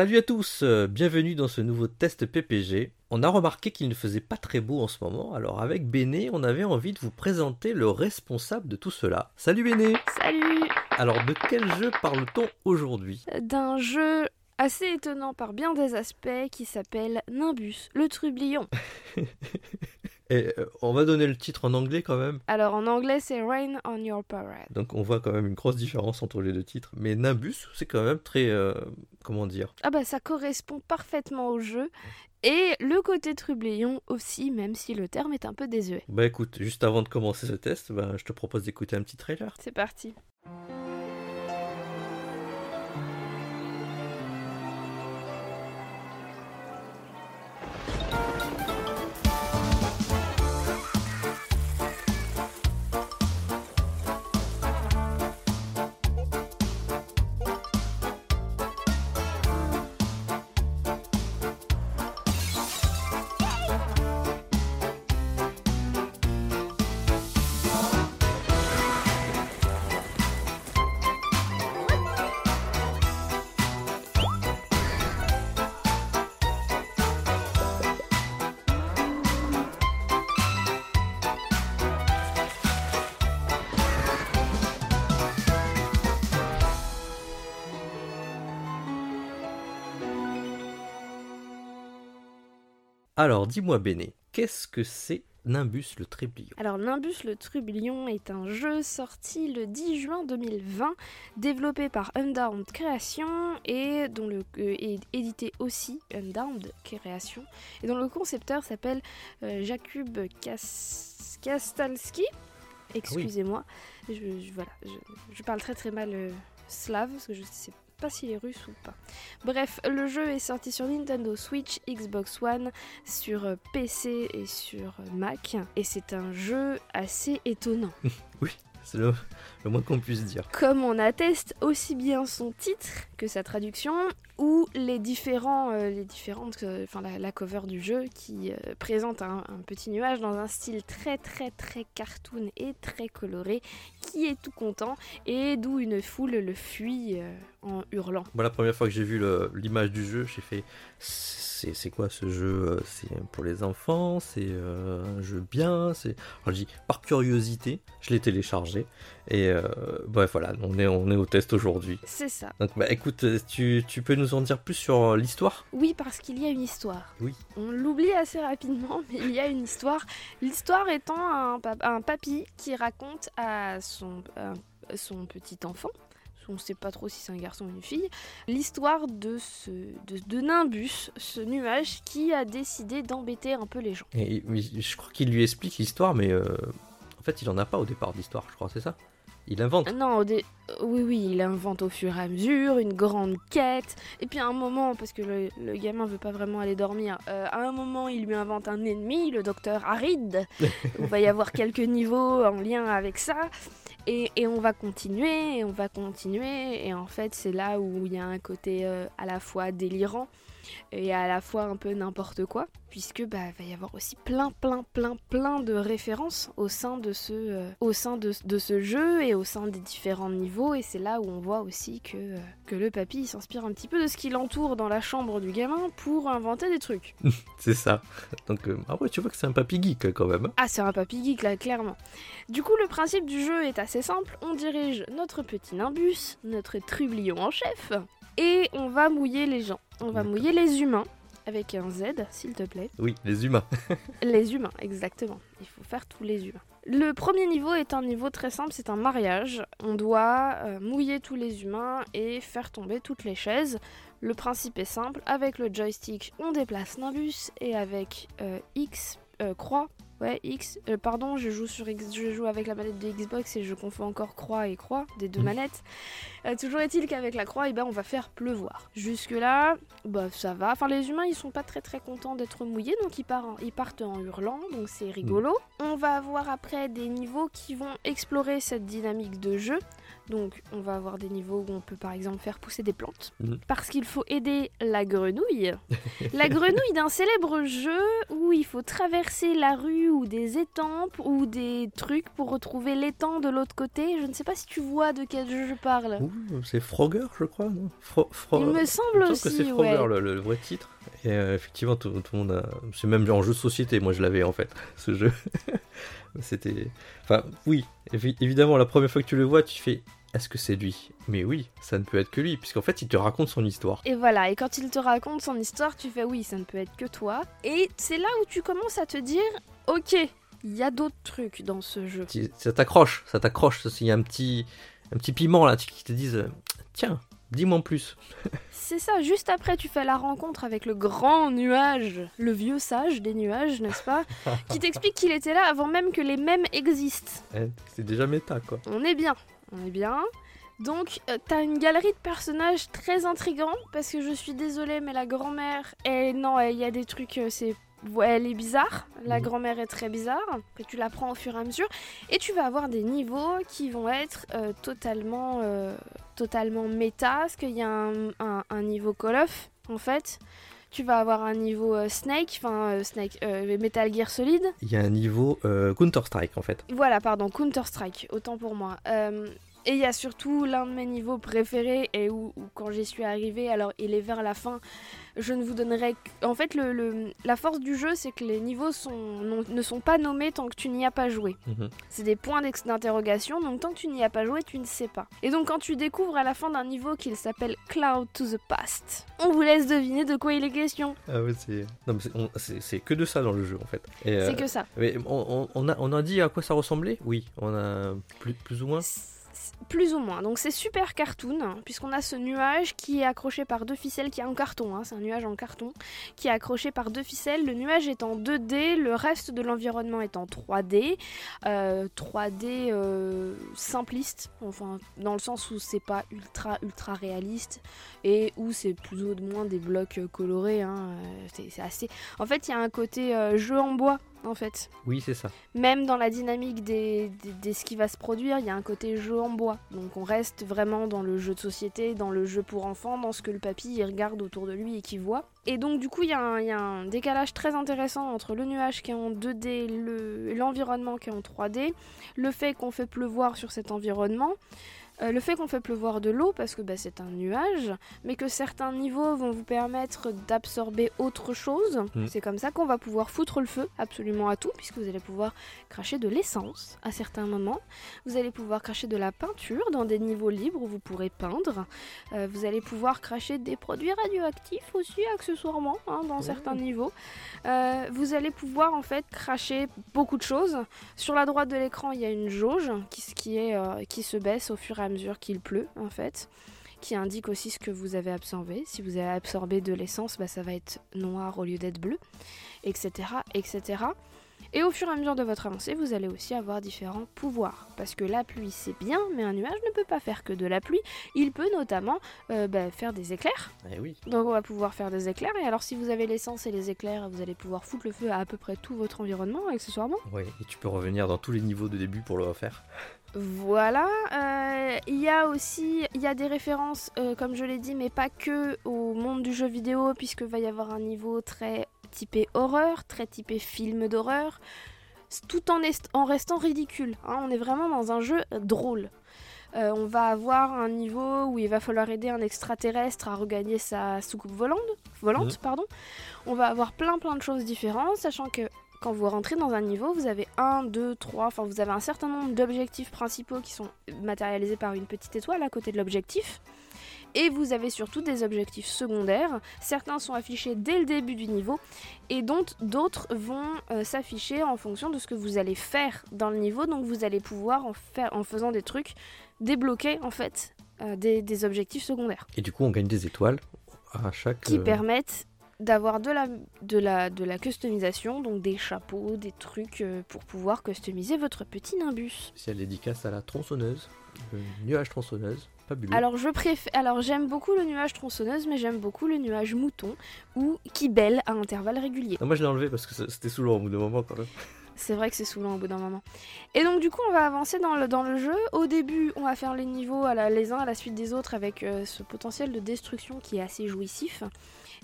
Salut à tous, euh, bienvenue dans ce nouveau test PPG. On a remarqué qu'il ne faisait pas très beau en ce moment, alors avec Béné, on avait envie de vous présenter le responsable de tout cela. Salut Béné Salut Alors de quel jeu parle-t-on aujourd'hui? D'un jeu assez étonnant par bien des aspects qui s'appelle Nimbus, le trublion. Et euh, on va donner le titre en anglais quand même. Alors en anglais c'est Rain on Your Parade. Donc on voit quand même une grosse différence entre les deux titres. Mais Nimbus, c'est quand même très... euh, comment dire? Ah bah ça correspond parfaitement au jeu. Et le côté trublion aussi, même si le terme est un peu désuet. Bah écoute, juste avant de commencer ce test, bah, je te propose d'écouter un petit trailer. C'est parti. Alors dis-moi Béné, qu'est-ce que c'est Nimbus le Tréblion? Alors Nimbus le trublion est un jeu sorti le 10 juin 2020, développé par Unbound Création et dont le euh, est édité aussi Unbound Création et dont le concepteur s'appelle euh, Jakub Kas- Kastalski. Excusez-moi, je, je- voilà, je, je parle très très mal euh, slave parce que je sais pas s'il est russe ou pas. Bref, le jeu est sorti sur Nintendo Switch, Xbox One, sur euh, PC et sur euh, Mac et c'est un jeu assez étonnant. C'est le, le moins qu'on puisse dire. Comme on atteste aussi bien son titre que sa traduction ou les différents euh, les différentes euh, enfin la, la cover du jeu qui euh, présente un, un petit nuage dans un style très très très cartoon et très coloré qui est tout content et d'où une foule le fuit en hurlant. Moi, la première fois que j'ai vu l'image du jeu, j'ai fait c'est quoi ce jeu euh, C'est pour les enfants C'est euh, un jeu bien C'est dit par curiosité, je l'ai téléchargé et euh, bref voilà, on est on est au test aujourd'hui. C'est ça. Donc bah écoute, tu, tu peux nous en dire plus sur l'histoire? Oui, parce qu'il y a une histoire. Oui. On l'oublie assez rapidement, mais il y a une histoire. L'histoire étant un, pap- un papy qui raconte à son, à son petit enfant, on ne sait pas trop si c'est un garçon ou une fille, l'histoire de, ce, de, Nimbus, ce nuage qui a décidé d'embêter un peu les gens. Et je crois qu'il lui explique l'histoire, mais euh, en fait il en a pas au départ d'histoire, je crois, c'est ça? Il invente. Non, au dé- oui, oui, il invente au fur et à mesure une grande quête. Et puis à un moment, parce que le, le gamin veut pas vraiment aller dormir, euh, à un moment, il lui invente un ennemi, le docteur Arid. Il va y avoir quelques niveaux en lien avec ça. Et, et on va continuer, et on va continuer. Et en fait, c'est là où il y a un côté euh, à la fois délirant et à la fois un peu n'importe quoi, puisque bah va y avoir aussi plein plein plein plein de références au sein de ce euh, au sein de, de ce jeu et au sein des différents niveaux et c'est là où on voit aussi que euh, que le papy s'inspire un petit peu de ce qui l'entoure dans la chambre du gamin pour inventer des trucs. C'est ça. Donc euh, ah ouais, tu vois que c'est un papy geek quand même. hein. Ah, c'est un papy geek là, clairement. Du coup, le principe du jeu est assez simple. On dirige notre petit Nimbus, notre trublion en chef, et on va mouiller les gens. On va mouiller les humains, avec un Z, s'il te plaît. Oui, les humains. Les humains, exactement. Il faut faire tous les humains. Le premier niveau est un niveau très simple, c'est un mariage. On doit euh, mouiller tous les humains et faire tomber toutes les chaises. Le principe est simple, avec le joystick on déplace Nimbus et avec euh, X, euh, croix, Ouais, X. Euh, pardon, je joue sur X- je joue avec la manette de Xbox et je confonds encore croix et croix des deux Mhm. manettes. Euh, toujours est-il qu'avec la croix, eh ben, on va faire pleuvoir. Jusque là, bah ça va. Enfin, les humains, ils sont pas très très contents d'être mouillés, donc ils, partent en- ils partent en hurlant, donc c'est rigolo. On va avoir après des niveaux qui vont explorer cette dynamique de jeu. Donc, on va avoir des niveaux où on peut par exemple faire pousser des plantes. Mhm. Parce qu'il faut aider la grenouille. la grenouille d'un célèbre jeu où il faut traverser la rue ou des étampes ou des trucs pour retrouver l'étang de l'autre côté. Je ne sais pas si tu vois de quel jeu je parle. C'est Frogger, je crois, non Fro- Fro- Il me semble semble aussi, que c'est. Frogger le, le- le vrai titre. Et euh, effectivement, tout, tout le monde a. C'est même en jeu de société, moi je l'avais en fait, ce jeu. C'était. Enfin, oui, évi- évidemment, la première fois que tu le vois, tu fais est-ce que c'est lui? Mais oui, ça ne peut être que lui, puisqu'en fait, il te raconte son histoire. Et voilà, et quand il te raconte son histoire, tu fais oui, ça ne peut être que toi. Et c'est là où tu commences à te dire, ok, il y a d'autres trucs dans ce jeu. Ça t'accroche, ça t'accroche. Il y a un petit, un petit piment là qui te disent tiens, dis-moi en plus. C'est ça, juste après tu fais la rencontre avec le grand nuage, le vieux sage des nuages, n'est-ce pas Qui t'explique qu'il était là avant même que les mêmes existent. Eh, C'est déjà méta quoi. On est bien, on est bien. Donc, euh, t'as une galerie de personnages très intrigants, parce que je suis désolée, mais la grand-mère, elle, non, il y a des trucs, euh, c'est... ouais, elle est bizarre, la Mhm. grand-mère est très bizarre, que tu l'apprends au fur et à mesure, et tu vas avoir des niveaux qui vont être euh, totalement, euh, totalement méta, parce qu'il y a un, un- un niveau Call of, en fait, tu vas avoir un niveau euh, Snake, enfin Snake, Metal Gear Solid, Il y a un niveau Counter-Strike en fait. voilà, pardon, Counter-Strike, autant pour moi. Et il y a surtout l'un de mes niveaux préférés, et où, où quand j'y suis arrivée, alors il est vers la fin, je ne vous donnerai... que- En fait, le, le- la force du jeu, c'est que les niveaux sont, non- ne sont pas nommés tant que tu n'y as pas joué. Mhm. C'est des points d'interrogation, donc tant que tu n'y as pas joué, tu ne sais pas. Et donc quand tu découvres à la fin d'un niveau qu'il s'appelle Cloud to the Past, on vous laisse deviner de quoi il est question. Ah ouais, c'est. C'est- c'est c'est que de ça dans le jeu en fait. Et, euh, C'est que ça. mais on, on- on a, on a dit à quoi ça ressemblait? Oui, on a plus, plus ou moins. Plus ou moins. Donc c'est super cartoon, puisqu'on a ce nuage qui est accroché par deux ficelles, qui est en carton, hein, c'est un nuage en carton, qui est accroché par deux ficelles. Le nuage est en 2D, le reste de l'environnement est en 3D. Euh, 3D euh, simpliste, enfin dans le sens où c'est pas ultra ultra réaliste et où c'est plus ou moins des blocs euh, colorés. hein, euh, c'est assez. En fait, il y a un côté euh, jeu en bois. En fait, Oui, c'est ça. même dans la dynamique des, des, des- ce qui va se produire, il y a un côté jeu en bois. Donc on reste vraiment dans le jeu de société, dans le jeu pour enfants, dans ce que le papy il regarde autour de lui et qu'il voit. Et donc du coup, il y, a un- il y a un décalage très intéressant entre le nuage qui est en 2D, le- l'environnement qui est en 3D, le fait qu'on fait pleuvoir sur cet environnement. Euh, le fait qu'on fait pleuvoir de l'eau parce que bah, c'est un nuage, mais que certains niveaux vont vous permettre d'absorber autre chose. Mm. C'est comme ça qu'on va pouvoir foutre le feu absolument à tout, puisque vous allez pouvoir cracher de l'essence à certains moments. Vous allez pouvoir cracher de la peinture dans des niveaux libres où vous pourrez peindre. Euh, vous allez pouvoir cracher des produits radioactifs aussi, accessoirement, hein, dans certains niveaux. Euh, vous allez pouvoir en fait cracher beaucoup de choses. Sur la droite de l'écran, il y a une jauge qui, s- qui, est, qui se baisse au fur et à mesure qu'il pleut, en fait qui indique aussi ce que vous avez absorbé. Si vous avez absorbé de l'essence, bah, ça va être noir au lieu d'être bleu, etc., etc. Et au fur et à mesure de votre avancée, vous allez aussi avoir différents pouvoirs. Parce que la pluie, c'est bien, mais un nuage ne peut pas faire que de la pluie. Il peut notamment euh, bah, faire des éclairs. Eh oui. Donc on va pouvoir faire des éclairs. Et alors si vous avez l'essence et les éclairs, vous allez pouvoir foutre le feu à à peu près tout votre environnement, accessoirement. Ouais, et tu peux revenir dans tous les niveaux de début pour le refaire. Voilà, euh, il y a aussi il y a des références, euh, comme je l'ai dit, mais pas que au monde du jeu vidéo, puisque va y avoir un niveau très typé horreur, très typé film d'horreur, tout en, est- en restant ridicule. hein. on est vraiment dans un jeu drôle. Euh, on va avoir un niveau où il va falloir aider un extraterrestre à regagner sa soucoupe volante, volante pardon. On va avoir plein plein de choses différentes, sachant que quand vous rentrez dans un niveau, vous avez un, deux, trois, enfin vous avez un certain nombre d'objectifs principaux qui sont matérialisés par une petite étoile à côté de l'objectif. Et vous avez surtout des objectifs secondaires. Certains sont affichés dès le début du niveau et dont d'autres vont euh, s'afficher en fonction de ce que vous allez faire dans le niveau. Donc vous allez pouvoir en, faire, en faisant des trucs débloquer en fait euh, des, des objectifs secondaires Et du coup, on gagne des étoiles à chaque. qui euh, permettent d'avoir de la, de, la, de la customisation, donc des chapeaux, des trucs euh, pour pouvoir customiser votre petit Nimbus. Si elle dédicace à la tronçonneuse, le nuage tronçonneuse, fabuleux. Alors je préfère, alors j'aime beaucoup le nuage tronçonneuse, mais j'aime beaucoup le nuage mouton ou qui belle à intervalles réguliers. Non, moi je l'ai enlevé parce que c'était saoulant au bout d'un moment quand même. C'est vrai que c'est saoulant au bout d'un moment. Et donc du coup on va avancer dans le, jeu. Au début on va faire les niveaux les uns à la suite des autres avec euh, ce potentiel de destruction qui est assez jouissif.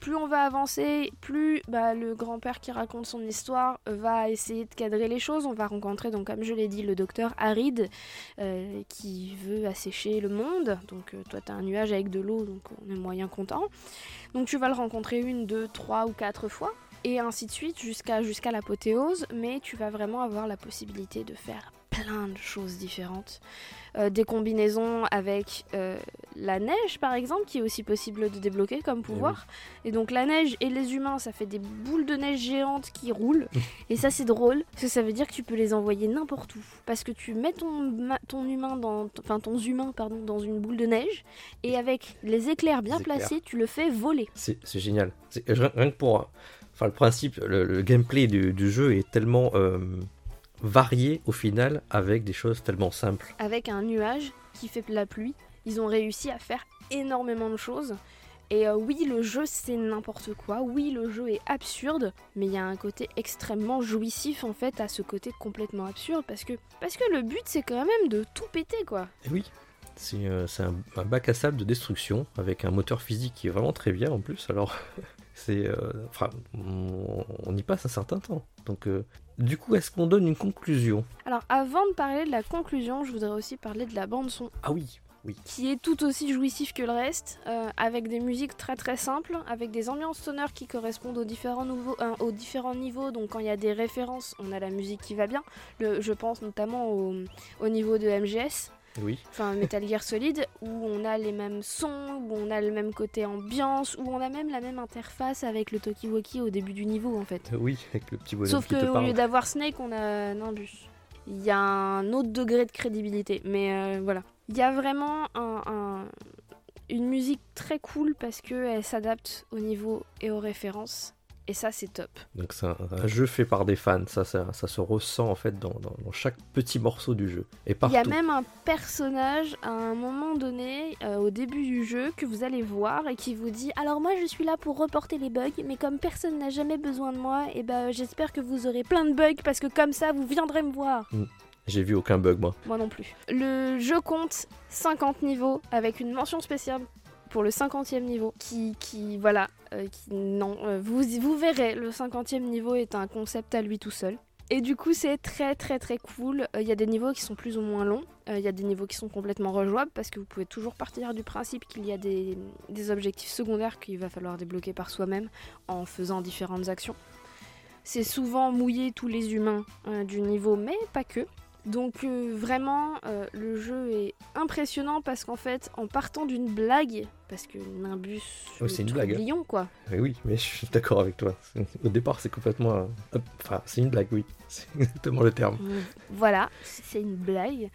Plus on va avancer, plus bah, le grand-père qui raconte son histoire euh, va essayer de cadrer les choses. On va rencontrer donc comme je l'ai dit le docteur Harid euh, qui veut assécher le monde. Donc toi tu as un nuage avec de l'eau donc on est moyen content. Donc tu vas le rencontrer une, deux, trois ou quatre fois et ainsi de suite jusqu'à jusqu'à l'apothéose, mais tu vas vraiment avoir la possibilité de faire plein de choses différentes. Euh, des combinaisons avec euh, la neige par exemple, qui est aussi possible de débloquer comme pouvoir. Et donc la neige et les humains, ça fait des boules de neige géantes qui roulent. et ça c'est drôle, parce que ça veut dire que tu peux les envoyer n'importe où. Parce que tu mets ton, ton humain dans, enfin ton humain pardon, dans une boule de neige, et avec les éclairs bien Les éclairs. placés, tu le fais voler. C'est génial. Rien que pour. Enfin, le principe, le, le gameplay du, du jeu est tellement euh, varié au final avec des choses tellement simples. avec un nuage qui fait de la pluie. Ils ont réussi à faire énormément de choses. Et euh, oui, le jeu c'est n'importe quoi. Oui, le jeu est absurde, mais il y a un côté extrêmement jouissif en fait à ce côté complètement absurde parce que parce que le but c'est quand même de tout péter quoi. Et oui, c'est euh, un, un bac à sable de destruction avec un moteur physique qui est vraiment très bien en plus. Alors, c'est. euh, Enfin, on, on y passe un certain temps. Donc, euh, du coup, est-ce qu'on donne une conclusion? Alors avant de parler de la conclusion, je voudrais aussi parler de la bande son Ah oui, oui. qui est tout aussi jouissif que le reste, euh, avec des musiques très très simples, avec des ambiances sonores qui correspondent aux différents, nouveaux, euh, aux différents niveaux. Donc quand il y a des références, on a la musique qui va bien. Le, je pense notamment au, au niveau de MGS, Oui, enfin Metal Gear Solid, où on a les mêmes sons, où on a le même côté ambiance, où on a même la même interface avec le Tokiwoki au début du niveau en fait. oui, avec le petit bonhomme Sauf qui te qu'au parle. lieu d'avoir Snake, on a Nimbus. Il y a un autre degré de crédibilité, mais euh, voilà. Il y a vraiment un- un- une musique très cool parce qu'elle s'adapte au niveau et aux références. Et ça, c'est top. Donc c'est un, un jeu fait par des fans, ça, ça, ça se ressent en fait dans, dans- dans chaque petit morceau du jeu. Et Il partout. y a même un personnage à un moment donné, euh, au début du jeu, que vous allez voir et qui vous dit Alors, moi, je suis là pour reporter les bugs, mais comme personne n'a jamais besoin de moi, et ben, j'espère que vous aurez plein de bugs parce que comme ça, vous viendrez me voir. J'ai vu aucun bug moi. Moi non plus. Le jeu compte 50 niveaux avec une mention spéciale pour le 50e niveau qui, qui voilà, euh, qui, non, euh, vous, vous verrez, le 50e niveau est un concept à lui tout seul. Et du coup, c'est très très très cool. Euh, Il y a des niveaux qui sont plus ou moins longs. Il y a des niveaux qui sont complètement rejouables parce que vous pouvez toujours partir du principe qu'il y a des, objectifs secondaires qu'il va falloir débloquer par soi-même en faisant différentes actions. C'est souvent mouiller tous les humains du niveau, mais pas que. Donc euh, vraiment, euh, le jeu est impressionnant parce qu'en fait, en partant d'une blague, parce que Nimbus, Oui, c'est une blague, hein. lion quoi. Mais oui, mais je suis d'accord avec toi. Au départ, c'est complètement. Enfin, c'est une blague, oui. C'est exactement le terme. Voilà, c'est une blague.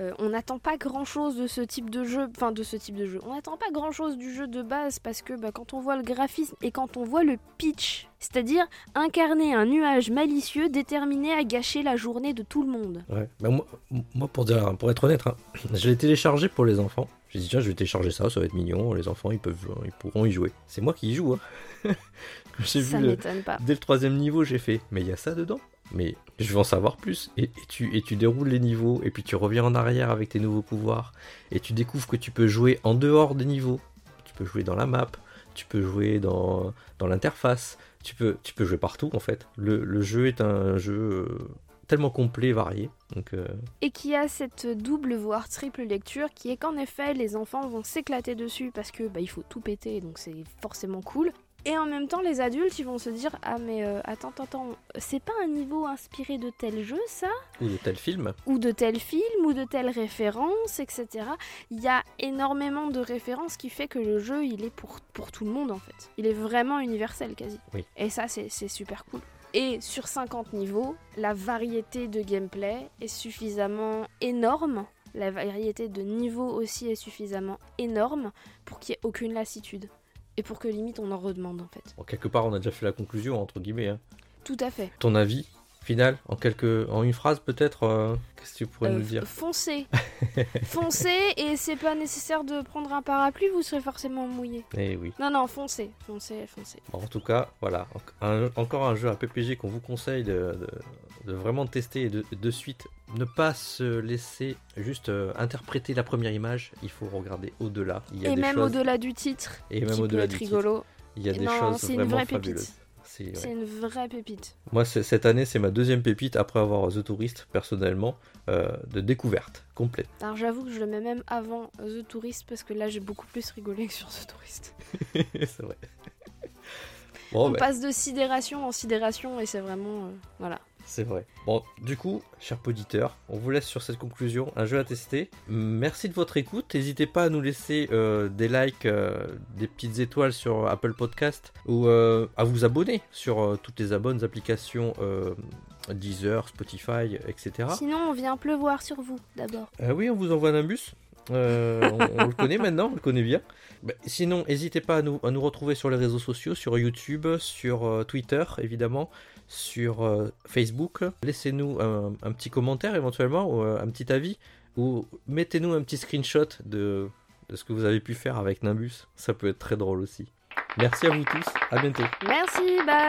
Euh, on n'attend pas grand chose de ce type de jeu, enfin de ce type de jeu. On n'attend pas grand chose du jeu de base parce que bah, quand on voit le graphisme et quand on voit le pitch, c'est-à-dire incarner un nuage malicieux déterminé à gâcher la journée de tout le monde. Ouais. Bah, moi, moi, pour, dire, pour être honnête, hein, je l'ai téléchargé pour les enfants. J'ai dit, tiens, je vais télécharger ça, ça va être mignon. Les enfants, ils, peuvent, ils pourront y jouer. C'est moi qui y joue. Hein. J'ai Ça vu le- m'étonne pas. Dès le troisième niveau, j'ai fait, mais il y a ça dedans? Mais je veux en savoir plus. Et, tu, déroules les niveaux, et puis tu reviens en arrière avec tes nouveaux pouvoirs, et tu découvres que tu peux jouer en dehors des niveaux. Tu peux jouer dans la map, tu peux jouer dans, l'interface, tu peux, jouer partout en fait. Le, jeu est un jeu euh, tellement complet, varié. Euh, et qui a cette double voire triple lecture qui est qu'en effet les enfants vont s'éclater dessus parce que bah, il faut tout péter donc c'est forcément cool et en même temps les adultes ils vont se dire ah mais euh, attends attends attends c'est pas un niveau inspiré de tel jeu ça? Ou de tel film. ou de tel film ou de telle référence etc il y a énormément de références qui fait que le jeu il est pour, pour tout le monde en fait il est vraiment universel quasi Oui. et ça c'est c'est super cool et sur 50 niveaux, la variété de gameplay est suffisamment énorme, la variété de niveaux aussi est suffisamment énorme pour qu'il n'y ait aucune lassitude. Et pour que limite on en redemande en fait. Bon, quelque part, on a déjà fait la conclusion, entre guillemets. hein. Tout à fait. Ton avis final, en, quelques... en une phrase peut-être euh, Qu'est-ce que tu pourrais Euh, nous dire? Foncez. foncez et c'est pas nécessaire de prendre un parapluie, vous serez forcément mouillé. Eh oui. Non, non, foncez, foncez, foncez. Bon, en tout cas, voilà, un- encore un jeu à PPG qu'on vous conseille de, de- de vraiment tester et de, de suite ne pas se laisser juste euh, interpréter la première image. Il faut regarder au-delà. Il y a Et des même choses au-delà du titre, et même au-delà du titre. rigolo. Il y a Et des non, choses c'est une vraiment vraie pépite. fabuleuses. C'est- ouais. C'est une vraie pépite. Moi, cette année, c'est ma deuxième pépite après avoir The Tourist, personnellement, euh, de découverte complète. Alors j'avoue que je le mets même avant The Tourist parce que là j'ai beaucoup plus rigolé que sur The Tourist. c'est vrai. Bon, On ben, passe de sidération en sidération et c'est vraiment... euh, voilà. C'est vrai. Bon, du coup, chers auditeurs, on vous laisse sur cette conclusion, un jeu à tester. Merci de votre écoute. N'hésitez pas à nous laisser euh, des likes, euh, des petites étoiles sur Apple Podcast ou euh, à vous abonner sur toutes les bonnes applications Deezer, Spotify, etc. Sinon on vient pleuvoir sur vous d'abord. Oui, on vous envoie un bus. Euh, on, le connaît maintenant, on le connaît bien. Bah, sinon, n'hésitez pas à nous, à nous retrouver sur les réseaux sociaux, sur YouTube, sur euh, Twitter, évidemment, sur euh, Facebook. Laissez-nous un, un petit commentaire éventuellement, ou un petit avis, ou mettez-nous un petit screenshot de, de ce que vous avez pu faire avec Nimbus. Ça peut être très drôle aussi. Merci à vous tous, à bientôt. Merci, bye